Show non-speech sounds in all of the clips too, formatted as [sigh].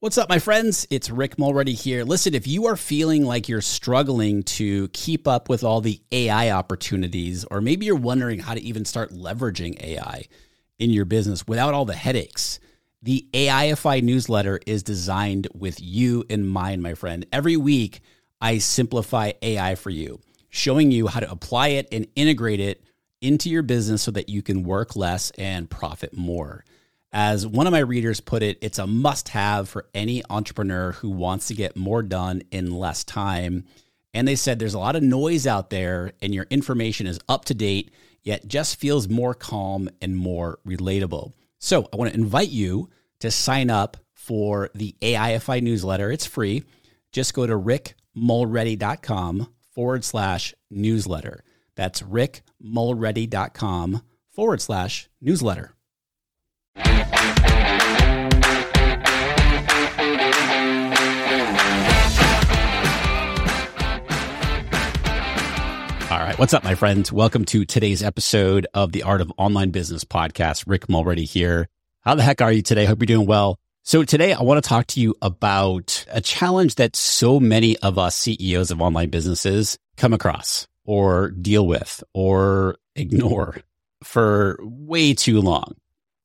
What's up, my friends? It's Rick Mulready here. Listen, if you are feeling like you're struggling to keep up with all the AI opportunities, or maybe you're wondering how to even start leveraging AI in your business without all the headaches, the AIFI newsletter is designed with you in mind, my friend. Every week, I simplify AI for you, showing you how to apply it and integrate it into your business so that you can work less and profit more. As one of my readers put it, it's a must have for any entrepreneur who wants to get more done in less time. And they said there's a lot of noise out there and your information is up to date, yet just feels more calm and more relatable. So I want to invite you to sign up for the AIFI newsletter. It's free. Just go to rickmulready.com forward slash newsletter. That's rickmulready.com forward slash newsletter. All right. What's up, my friends? Welcome to today's episode of the Art of Online Business podcast. Rick Mulready here. How the heck are you today? Hope you're doing well. So today I want to talk to you about a challenge that so many of us CEOs of online businesses come across or deal with or [laughs] ignore for way too long.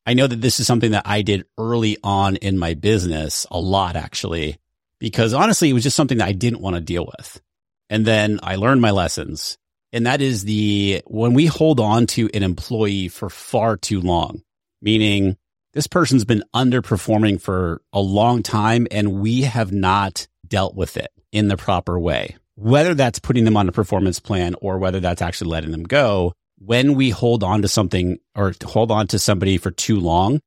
I know that this is something that I did early on in my business a lot, actually, because honestly, it was just something that I didn't want to deal with. And then I learned my lessons. And that is the when we hold on to an employee for far too long, meaning this person's been underperforming for a long time and we have not dealt with it in the proper way. Whether that's putting them on a performance plan or whether that's actually letting them go, when we hold on to something or hold on to somebody for too long,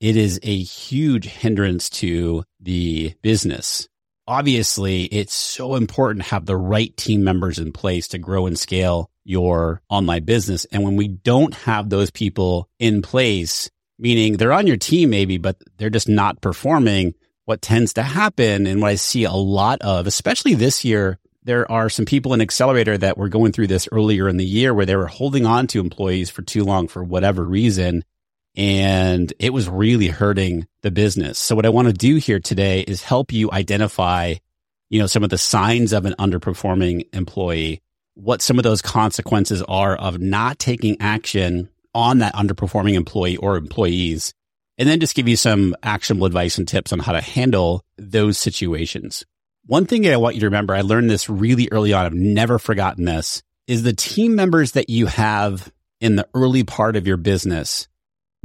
it is a huge hindrance to the business. Obviously, it's so important to have the right team members in place to grow and scale your online business. And when we don't have those people in place, meaning they're on your team maybe, but they're just not performing, what tends to happen and what I see a lot of, especially this year, there are some people in Accelerator that were going through this earlier in the year where they were holding on to employees for too long for whatever reason. And it was really hurting the business. So what I want to do here today is help you identify, you know, some of the signs of an underperforming employee, what some of those consequences are of not taking action on that underperforming employee or employees, and then just give you some actionable advice and tips on how to handle those situations. One thing I want you to remember, I learned this really early on. I've never forgotten this is the team members that you have in the early part of your business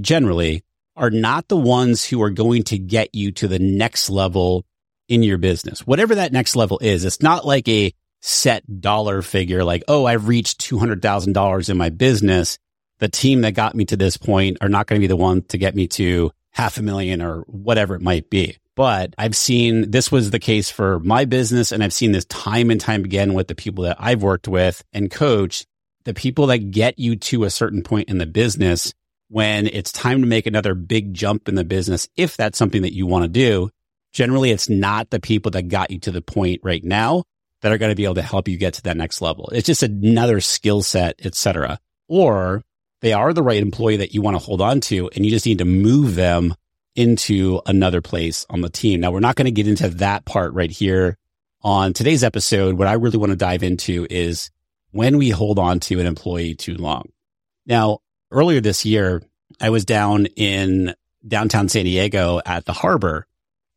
generally are not the ones who are going to get you to the next level in your business. Whatever that next level is, it's not like a set dollar figure like, oh, I've reached $200,000 in my business. The team that got me to this point are not going to be the one to get me to half a million or whatever it might be. But I've seen this was the case for my business. And I've seen this time and time again with the people that I've worked with and coached. The people that get you to a certain point in the business when it's time to make another big jump in the business, if that's something that you want to do, generally it's not the people that got you to the point right now that are going to be able to help you get to that next level. It's just another skill set, etc. Or they are the right employee that you want to hold on to and you just need to move them into another place on the team. Now, we're not going to get into that part right here on today's episode. What I really want to dive into is when we hold on to an employee too long. Now, earlier this year, I was down in downtown San Diego at the harbor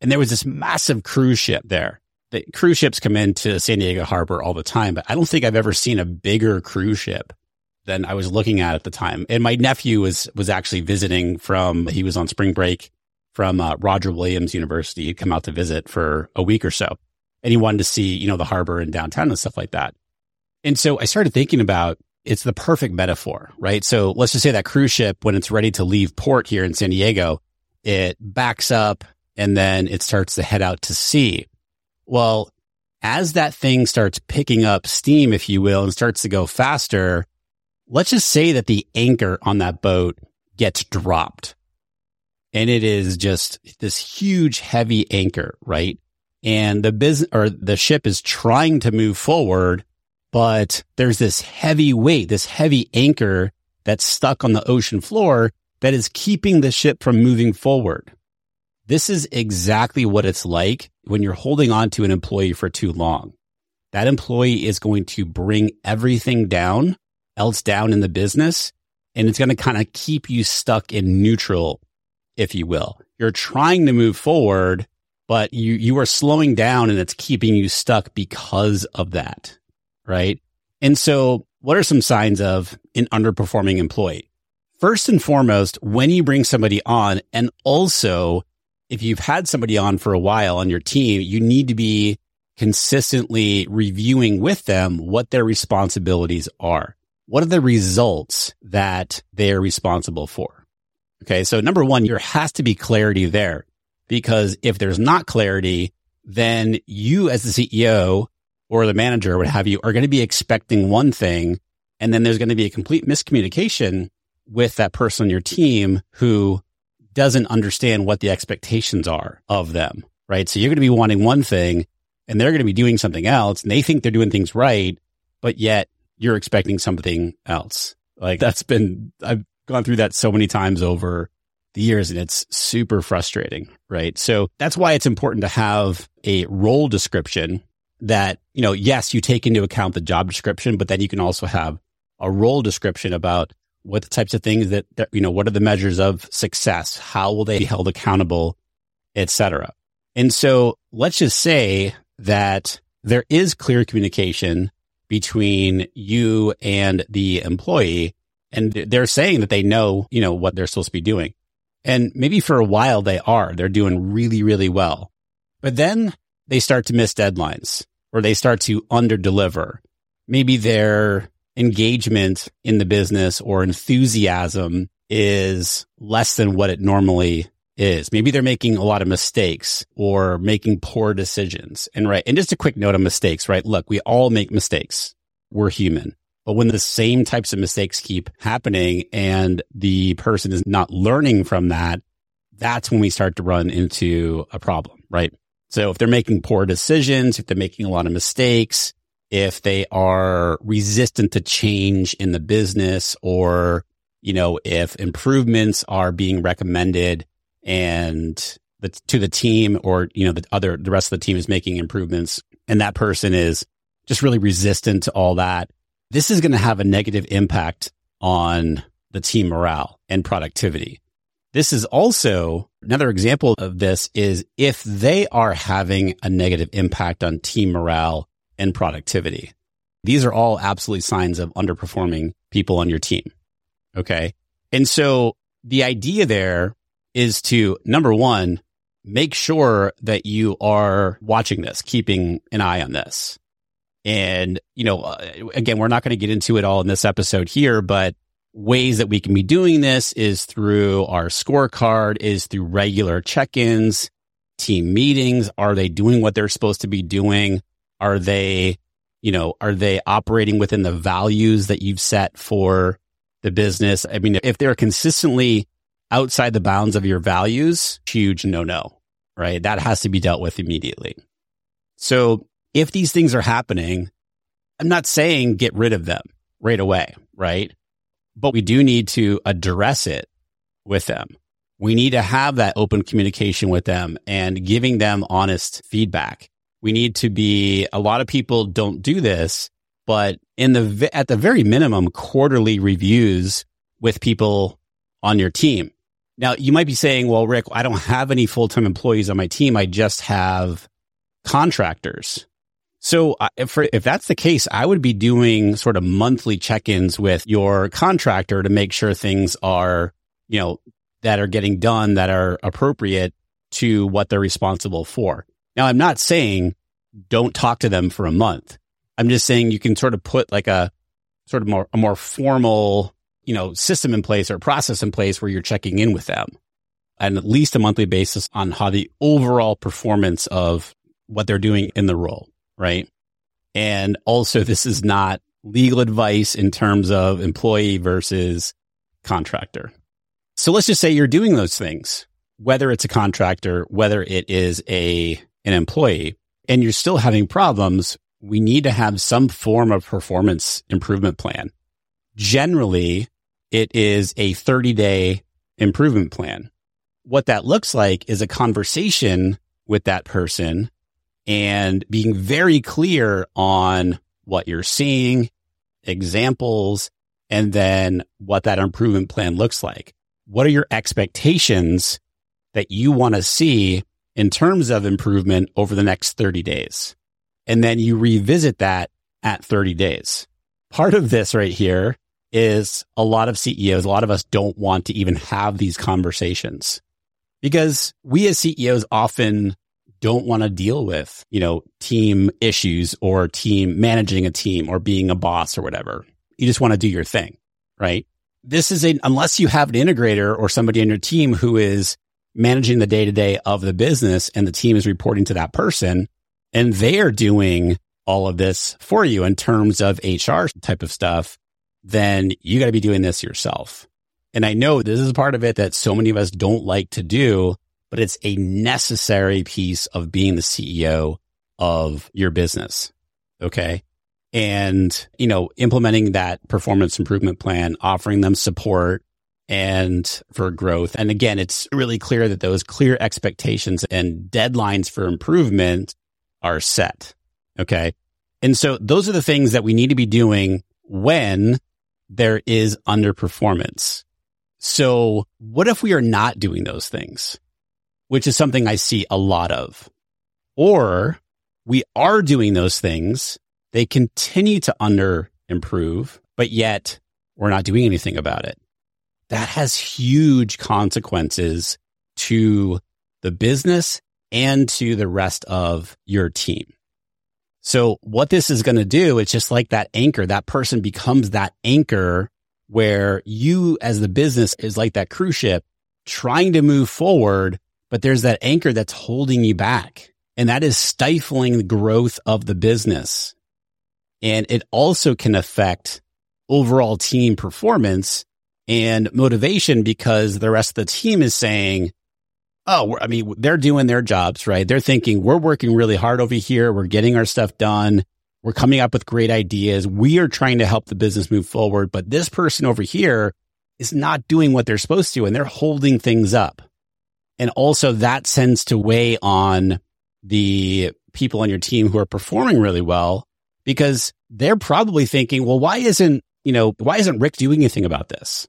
and there was this massive cruise ship there. The cruise ships come into San Diego harbor all the time, but I don't think I've ever seen a bigger cruise ship than I was looking at at the time. And my nephew was, was actually visiting from, he was on spring break from uh, Roger Williams University. He'd come out to visit for a week or so, and he wanted to see, you know, the harbor and downtown and stuff like that. And so I started thinking about it's the perfect metaphor, right? So let's just say that cruise ship, when it's ready to leave port here in San Diego, it backs up and then it starts to head out to sea. Well, as that thing starts picking up steam, if you will, and starts to go faster, let's just say that the anchor on that boat gets dropped and it is just this huge heavy anchor, right? And the business or the ship is trying to move forward, but there's this heavy weight, this heavy anchor that's stuck on the ocean floor that is keeping the ship from moving forward. This is exactly what it's like when you're holding on to an employee for too long. That employee is going to bring everything down, else down in the business, and it's going to kind of keep you stuck in neutral, if you will. You're trying to move forward, but you, you are slowing down and it's keeping you stuck because of that. Right. And so what are some signs of an underperforming employee? First and foremost, when you bring somebody on and also if you've had somebody on for a while on your team, you need to be consistently reviewing with them what their responsibilities are. What are the results that they're responsible for? Okay. So number one, there has to be clarity there because if there's not clarity, then you as the CEO or the manager, what have you, are going to be expecting one thing. And then there's going to be a complete miscommunication with that person on your team who doesn't understand what the expectations are of them, right? So you're going to be wanting one thing and they're going to be doing something else and they think they're doing things right, but yet you're expecting something else. Like that's been, I've gone through that so many times over the years and it's super frustrating, right? So that's why it's important to have a role description that, you know, yes, you take into account the job description, but then you can also have a role description about what the types of things that, that you know what are the measures of success how will they be held accountable etc and so let's just say that there is clear communication between you and the employee and they're saying that they know you know what they're supposed to be doing and maybe for a while they are they're doing really really well but then they start to miss deadlines or they start to under deliver maybe they're engagement in the business or enthusiasm is less than what it normally is. Maybe they're making a lot of mistakes or making poor decisions. And right. And just a quick note on mistakes, right? Look, we all make mistakes. We're human. But when the same types of mistakes keep happening and the person is not learning from that, that's when we start to run into a problem, right? So if they're making poor decisions, if they're making a lot of mistakes, if they are resistant to change in the business or, you know, if improvements are being recommended and the, to the team or, you know, the other, the rest of the team is making improvements and that person is just really resistant to all that. This is going to have a negative impact on the team morale and productivity. This is also another example of this is if they are having a negative impact on team morale and productivity. These are all absolutely signs of underperforming people on your team. Okay. And so the idea there is to number one, make sure that you are watching this, keeping an eye on this. And, you know, uh, again, we're not going to get into it all in this episode here, but ways that we can be doing this is through our scorecard, is through regular check-ins, team meetings. Are they doing what they're supposed to be doing? Are they, you know, are they operating within the values that you've set for the business? I mean, if they're consistently outside the bounds of your values, huge no no, right? That has to be dealt with immediately. So if these things are happening, I'm not saying get rid of them right away, right? But we do need to address it with them. We need to have that open communication with them and giving them honest feedback we need to be, a lot of people don't do this, but in the, at the very minimum, quarterly reviews with people on your team. Now you might be saying, well, Rick, I don't have any full-time employees on my team. I just have contractors. So uh, if, if that's the case, I would be doing sort of monthly check-ins with your contractor to make sure things are, you know, that are getting done that are appropriate to what they're responsible for. Now, I'm not saying don't talk to them for a month. I'm just saying you can sort of put like a sort of more, a more formal, you know, system in place or process in place where you're checking in with them on at least a monthly basis on how the overall performance of what they're doing in the role. Right. And also this is not legal advice in terms of employee versus contractor. So let's just say you're doing those things, whether it's a contractor, whether it is a an employee and you're still having problems, we need to have some form of performance improvement plan. Generally, it is a 30 day improvement plan what that looks like is a conversation with that person and being very clear on what you're seeing, examples, and then what that improvement plan looks like. What are your expectations that you want to see in terms of improvement over the next 30 days? And then you revisit that at 30 days. Part of this right here is a lot of CEOs, a lot of us don't want to even have these conversations because we as CEOs often don't want to deal with, you know, team issues or team managing a team or being a boss or whatever. You just want to do your thing, right? This is a, unless you have an integrator or somebody in your team who is managing the day to day of the business and the team is reporting to that person and they are doing all of this for you in terms of HR type of stuff, then you got to be doing this yourself. And I know this is part of it that so many of us don't like to do, but it's a necessary piece of being the CEO of your business. Okay. And, you know, implementing that performance improvement plan, offering them support and for growth. And again, it's really clear that those clear expectations and deadlines for improvement are set. Okay. And so those are the things that we need to be doing when there is underperformance. So what if we are not doing those things? Which is something I see a lot of. Or we are doing those things. They continue to under improve, but yet we're not doing anything about it. That has huge consequences to the business and to the rest of your team. So what this is going to do, it's just like that anchor. That person becomes that anchor where you as the business is like that cruise ship trying to move forward but there's that anchor that's holding you back. And that is stifling the growth of the business. And it also can affect overall team performance and motivation because the rest of the team is saying, Oh, I mean, they're doing their jobs, right? They're thinking we're working really hard over here. We're getting our stuff done. We're coming up with great ideas. We are trying to help the business move forward. But this person over here is not doing what they're supposed to and they're holding things up. And also that tends to weigh on the people on your team who are performing really well because they're probably thinking, well, why isn't, you know, why isn't Rick doing anything about this?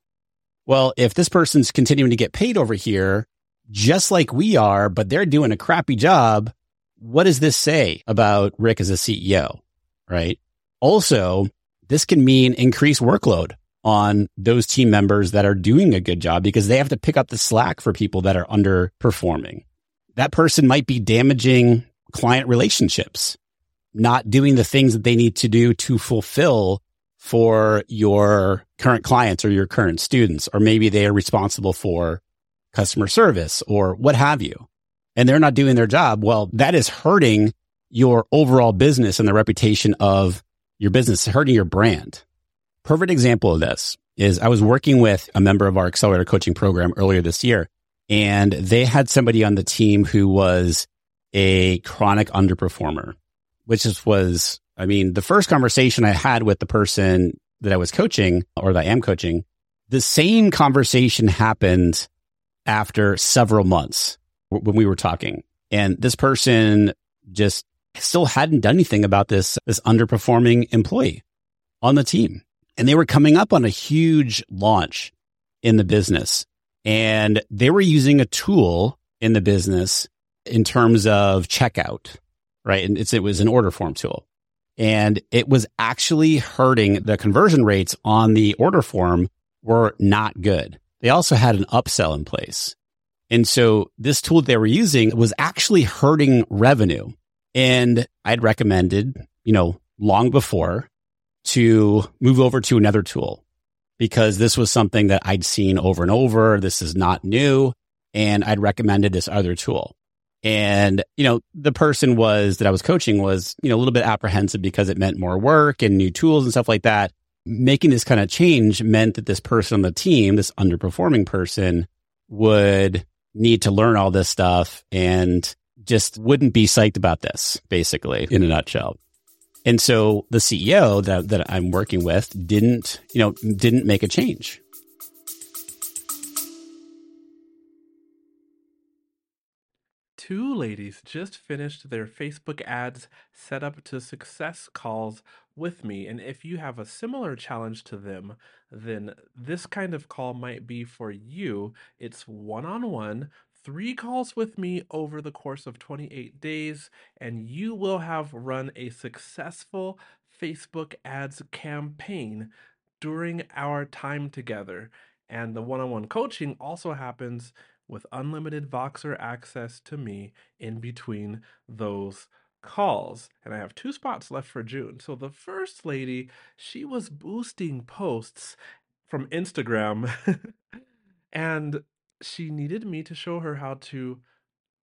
Well, if this person's continuing to get paid over here, just like we are, but they're doing a crappy job, what does this say about Rick as a CEO? Right. Also, this can mean increased workload on those team members that are doing a good job because they have to pick up the slack for people that are underperforming. That person might be damaging client relationships, not doing the things that they need to do to fulfill for your current clients or your current students, or maybe they are responsible for customer service or what have you. And they're not doing their job. Well, that is hurting your overall business and the reputation of your business, hurting your brand perfect example of this is I was working with a member of our accelerator coaching program earlier this year, and they had somebody on the team who was a chronic underperformer, which was, I mean, the first conversation I had with the person that I was coaching or that I am coaching, the same conversation happened after several months when we were talking. And this person just still hadn't done anything about this, this underperforming employee on the team and they were coming up on a huge launch in the business and they were using a tool in the business in terms of checkout, right? And it was an order form tool and it was actually hurting the conversion rates on the order form were not good. They also had an upsell in place. And so this tool they were using was actually hurting revenue. And I'd recommended, you know, long before to move over to another tool because this was something that I'd seen over and over. This is not new. And I'd recommended this other tool. And, you know, the person was that I was coaching was, you know, a little bit apprehensive because it meant more work and new tools and stuff like that. Making this kind of change meant that this person on the team, this underperforming person would need to learn all this stuff and just wouldn't be psyched about this, basically, in a nutshell. And so the CEO that, that I'm working with didn't, you know, didn't make a change. two ladies just finished their Facebook ads set up to success calls with me. And if you have a similar challenge to them, then this kind of call might be for you. It's one on one, three calls with me over the course of 28 days, and you will have run a successful Facebook ads campaign during our time together. And the one on one coaching also happens with unlimited Voxer access to me in between those calls. And I have two spots left for June. So the first lady, she was boosting posts from Instagram [laughs] and she needed me to show her how to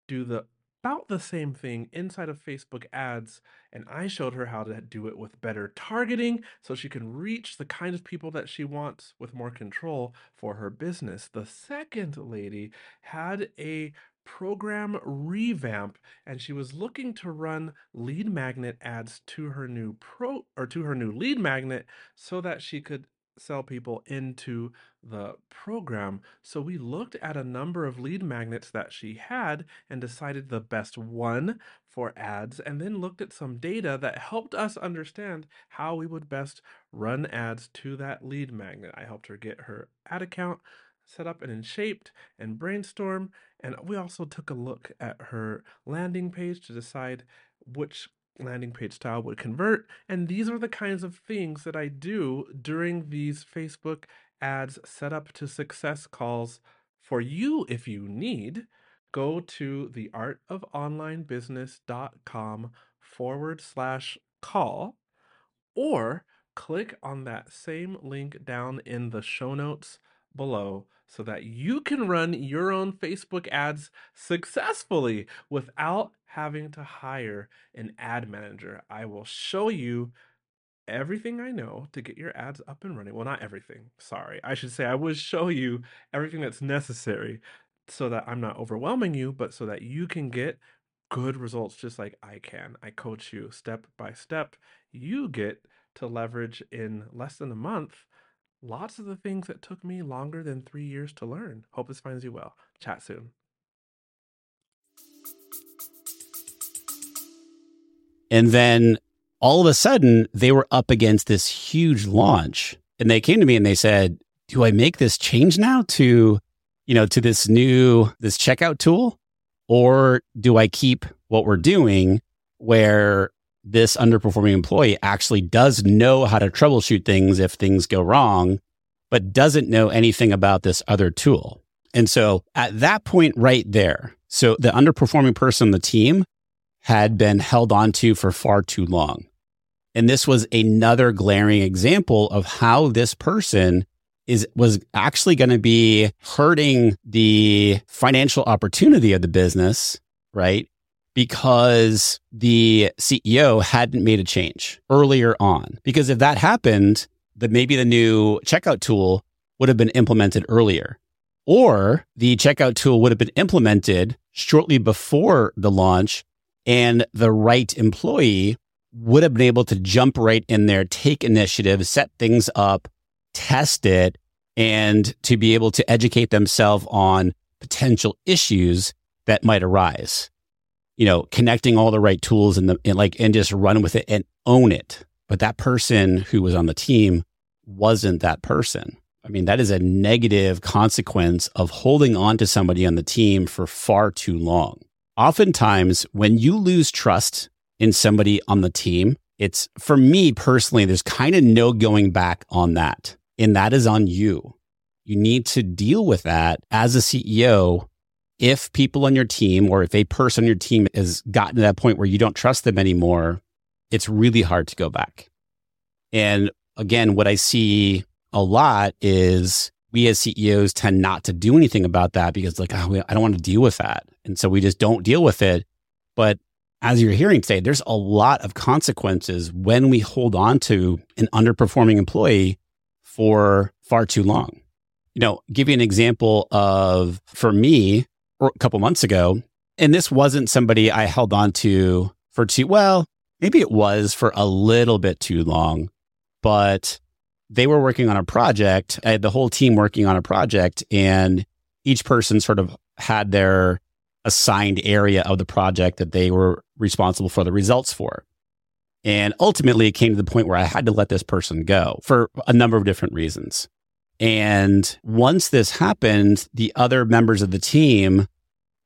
do the about the same thing inside of Facebook ads. And I showed her how to do it with better targeting so she can reach the kind of people that she wants with more control for her business. The second lady had a program revamp and she was looking to run lead magnet ads to her new pro or to her new lead magnet so that she could sell people into the program. So we looked at a number of lead magnets that she had and decided the best one for ads, and then looked at some data that helped us understand how we would best run ads to that lead magnet. I helped her get her ad account set up and in shaped and brainstorm. And we also took a look at her landing page to decide which landing page style would convert. And these are the kinds of things that I do during these Facebook ads set up to success calls for you if you need. Go to theartofonlinebusiness.com forward slash call or click on that same link down in the show notes below so that you can run your own Facebook ads successfully without having to hire an ad manager. I will show you everything I know to get your ads up and running. Well, not everything. Sorry. I should say I will show you everything that's necessary so that I'm not overwhelming you, but so that you can get good results just like I can. I coach you step by step. You get to leverage in less than a month lots of the things that took me longer than three years to learn. Hope this finds you well. Chat soon. And then all of a sudden, they were up against this huge launch. And they came to me and they said, Do I make this change now to, you know, to this new, this checkout tool? Or do I keep what we're doing where this underperforming employee actually does know how to troubleshoot things if things go wrong, but doesn't know anything about this other tool. And so at that point right there, so the underperforming person on the team had been held onto for far too long. And this was another glaring example of how this person is was actually going to be hurting the financial opportunity of the business, right? Because the CEO hadn't made a change earlier on. Because if that happened, then maybe the new checkout tool would have been implemented earlier. Or the checkout tool would have been implemented shortly before the launch, and the right employee would have been able to jump right in there, take initiative, set things up, test it, and to be able to educate themselves on potential issues that might arise you know, connecting all the right tools and the and like and just run with it and own it. But that person who was on the team wasn't that person. I mean, that is a negative consequence of holding on to somebody on the team for far too long. Oftentimes, when you lose trust in somebody on the team, it's for me personally, there's kind of no going back on that. And that is on you. You need to deal with that as a CEO if people on your team or if a person on your team has gotten to that point where you don't trust them anymore, it's really hard to go back. And again, what I see a lot is we as CEOs tend not to do anything about that because like, oh, I don't want to deal with that. And so we just don't deal with it. But as you're hearing today, there's a lot of consequences when we hold on to an underperforming employee for far too long. You know, give you an example of for me, a couple months ago. And this wasn't somebody I held on to for too, well, maybe it was for a little bit too long, but they were working on a project. I had the whole team working on a project and each person sort of had their assigned area of the project that they were responsible for the results for. And ultimately, it came to the point where I had to let this person go for a number of different reasons. And once this happened, the other members of the team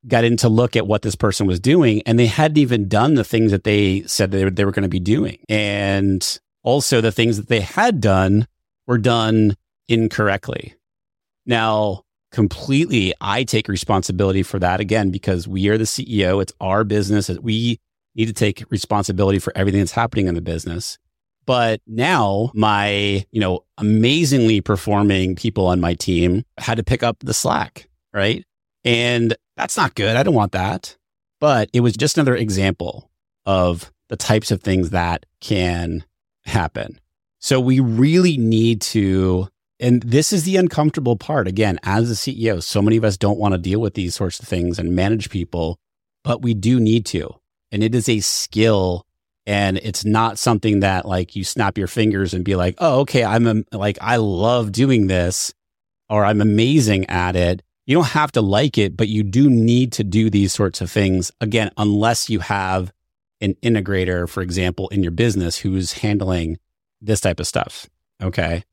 got in to look at what this person was doing, and they hadn't even done the things that they said they, they were going to be doing. And also, the things that they had done were done incorrectly. Now, completely, I take responsibility for that again because we are the CEO. It's our business. We need to take responsibility for everything that's happening in the business. But now my, you know, amazingly performing people on my team had to pick up the slack, right? And that's not good. I don't want that. But it was just another example of the types of things that can happen. So we really need to, and this is the uncomfortable part. Again, as a CEO, so many of us don't want to deal with these sorts of things and manage people, but we do need to. And it is a skill and it's not something that like you snap your fingers and be like, "Oh, okay, I'm a, like I love doing this or I'm amazing at it." You don't have to like it, but you do need to do these sorts of things again unless you have an integrator, for example, in your business who's handling this type of stuff. Okay.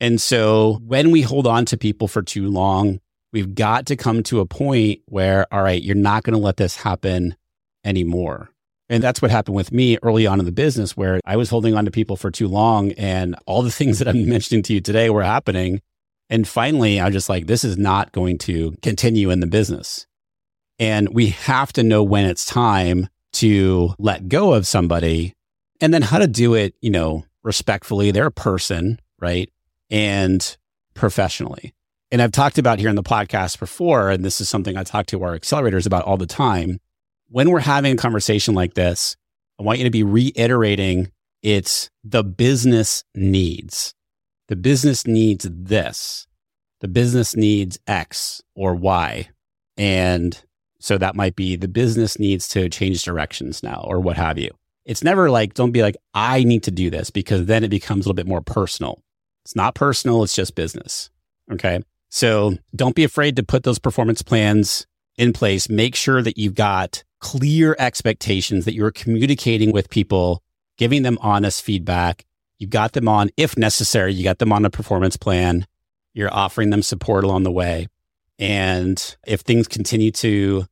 And so when we hold on to people for too long, we've got to come to a point where, all right, you're not going to let this happen anymore. And that's what happened with me early on in the business, where I was holding on to people for too long and all the [laughs] things that I'm mentioning to you today were happening. And finally, I was just like, this is not going to continue in the business. And we have to know when it's time to let go of somebody and then how to do it, you know, respectfully. They're a person, right? And professionally. And I've talked about here in the podcast before, and this is something I talk to our accelerators about all the time when we're having a conversation like this, I want you to be reiterating it's the business needs. The business needs this. The business needs X or Y. And so that might be the business needs to change directions now or what have you. It's never like, don't be like, I need to do this because then it becomes a little bit more personal. It's not personal, it's just business. Okay. So don't be afraid to put those performance plans in place. Make sure that you've got clear expectations that you're communicating with people, giving them honest feedback. You got them on, if necessary, you got them on a performance plan. You're offering them support along the way. And if things continue to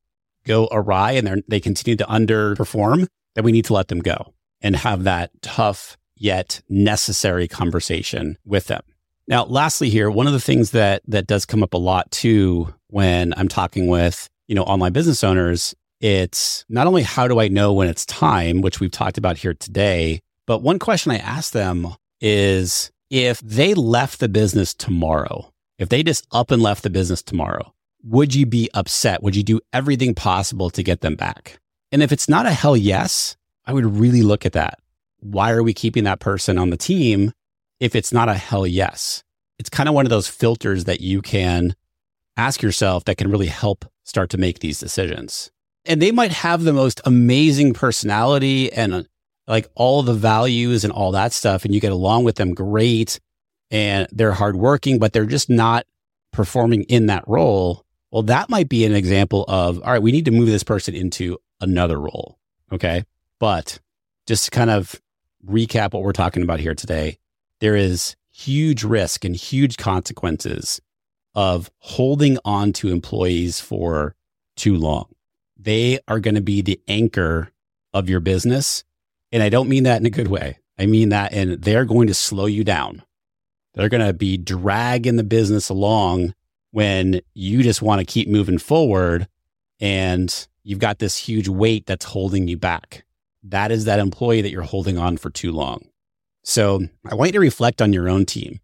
go awry and they continue to underperform, then we need to let them go and have that tough yet necessary conversation with them. Now, lastly here, one of the things that that does come up a lot too when I'm talking with, you know, online business owners it's not only how do I know when it's time, which we've talked about here today, but one question I ask them is if they left the business tomorrow, if they just up and left the business tomorrow, would you be upset? Would you do everything possible to get them back? And if it's not a hell yes, I would really look at that. Why are we keeping that person on the team if it's not a hell yes? It's kind of one of those filters that you can ask yourself that can really help start to make these decisions and they might have the most amazing personality and uh, like all the values and all that stuff and you get along with them great and they're hardworking but they're just not performing in that role well that might be an example of all right we need to move this person into another role okay? But just to kind of recap what we're talking about here today there is huge risk and huge consequences of holding on to employees for too long they are going to be the anchor of your business. And I don't mean that in a good way. I mean that and they're going to slow you down. They're going to be dragging the business along when you just want to keep moving forward and you've got this huge weight that's holding you back. That is that employee that you're holding on for too long. So I want you to reflect on your own team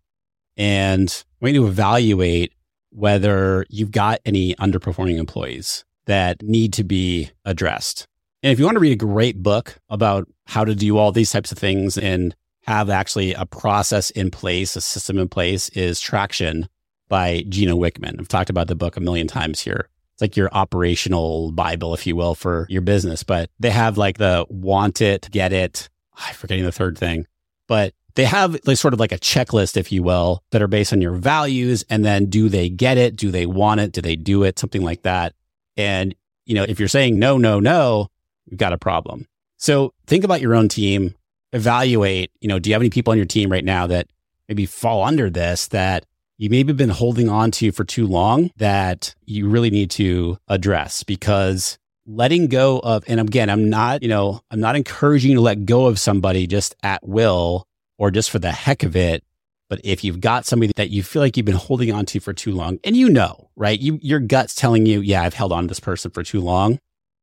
and I want you to evaluate whether you've got any underperforming employees that need to be addressed. And if you want to read a great book about how to do all these types of things and have actually a process in place, a system in place, is Traction by Gino Wickman. I've talked about the book a million times here. It's like your operational Bible, if you will, for your business. But they have like the want it, get it. I'm forgetting the third thing, but they have like sort of like a checklist, if you will, that are based on your values. And then do they get it? Do they want it? Do they do it? Something like that. And you know, if you're saying no, no, no, you've got a problem. So think about your own team, evaluate, you know, do you have any people on your team right now that maybe fall under this that you maybe been holding on to for too long that you really need to address because letting go of, and again, I'm not, you know, I'm not encouraging you to let go of somebody just at will or just for the heck of it. But if you've got somebody that you feel like you've been holding on to for too long and you know, right? You, your gut's telling you, yeah, I've held on to this person for too long.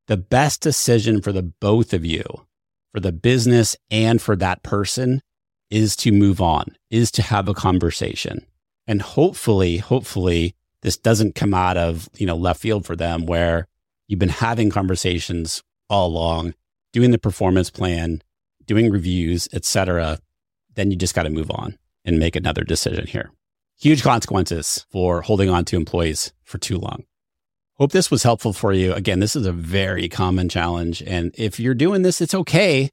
The best decision for the both of you, for the business and for that person is to move on, is to have a conversation. And hopefully, hopefully this doesn't come out of, you know, left field for them where you've been having conversations all along, doing the performance plan, doing reviews, etc. Then you just got to move on and make another decision here. Huge consequences for holding on to employees for too long. Hope this was helpful for you. Again, this is a very common challenge. And if you're doing this, it's okay.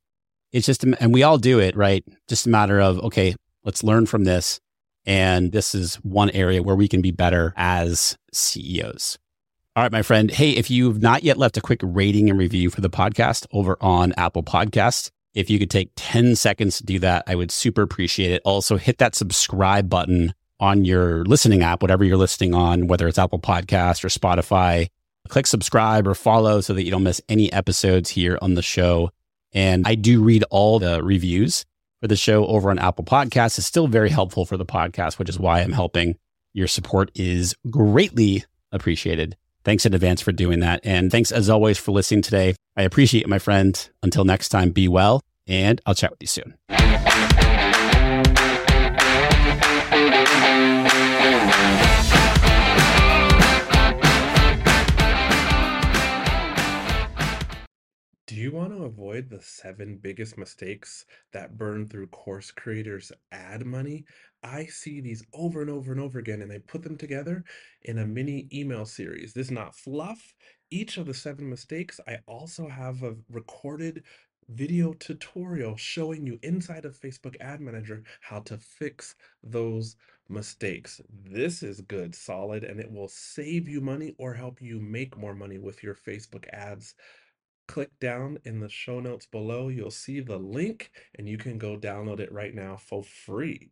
It's just, and we all do it, right? Just a matter of, okay, let's learn from this. And this is one area where we can be better as CEOs. All right, my friend. Hey, if you've not yet left a quick rating and review for the podcast over on Apple Podcasts, if you could take 10 seconds to do that, I would super appreciate it. Also, hit that subscribe button on your listening app, whatever you're listening on, whether it's Apple Podcast or Spotify. Click subscribe or follow so that you don't miss any episodes here on the show. And I do read all the reviews for the show over on Apple Podcasts. It's still very helpful for the podcast, which is why I'm helping. Your support is greatly appreciated. Thanks in advance for doing that. And thanks as always for listening today. I appreciate it, my friend. Until next time, be well, and I'll chat with you soon. Do you want to avoid the seven biggest mistakes that burn through course creators' ad money? I see these over and over and over again, and I put them together in a mini email series. This is not fluff. Each of the seven mistakes, I also have a recorded video tutorial showing you inside of Facebook Ad Manager how to fix those mistakes. This is good, solid, and it will save you money or help you make more money with your Facebook ads. Click down in the show notes below. You'll see the link and you can go download it right now for free.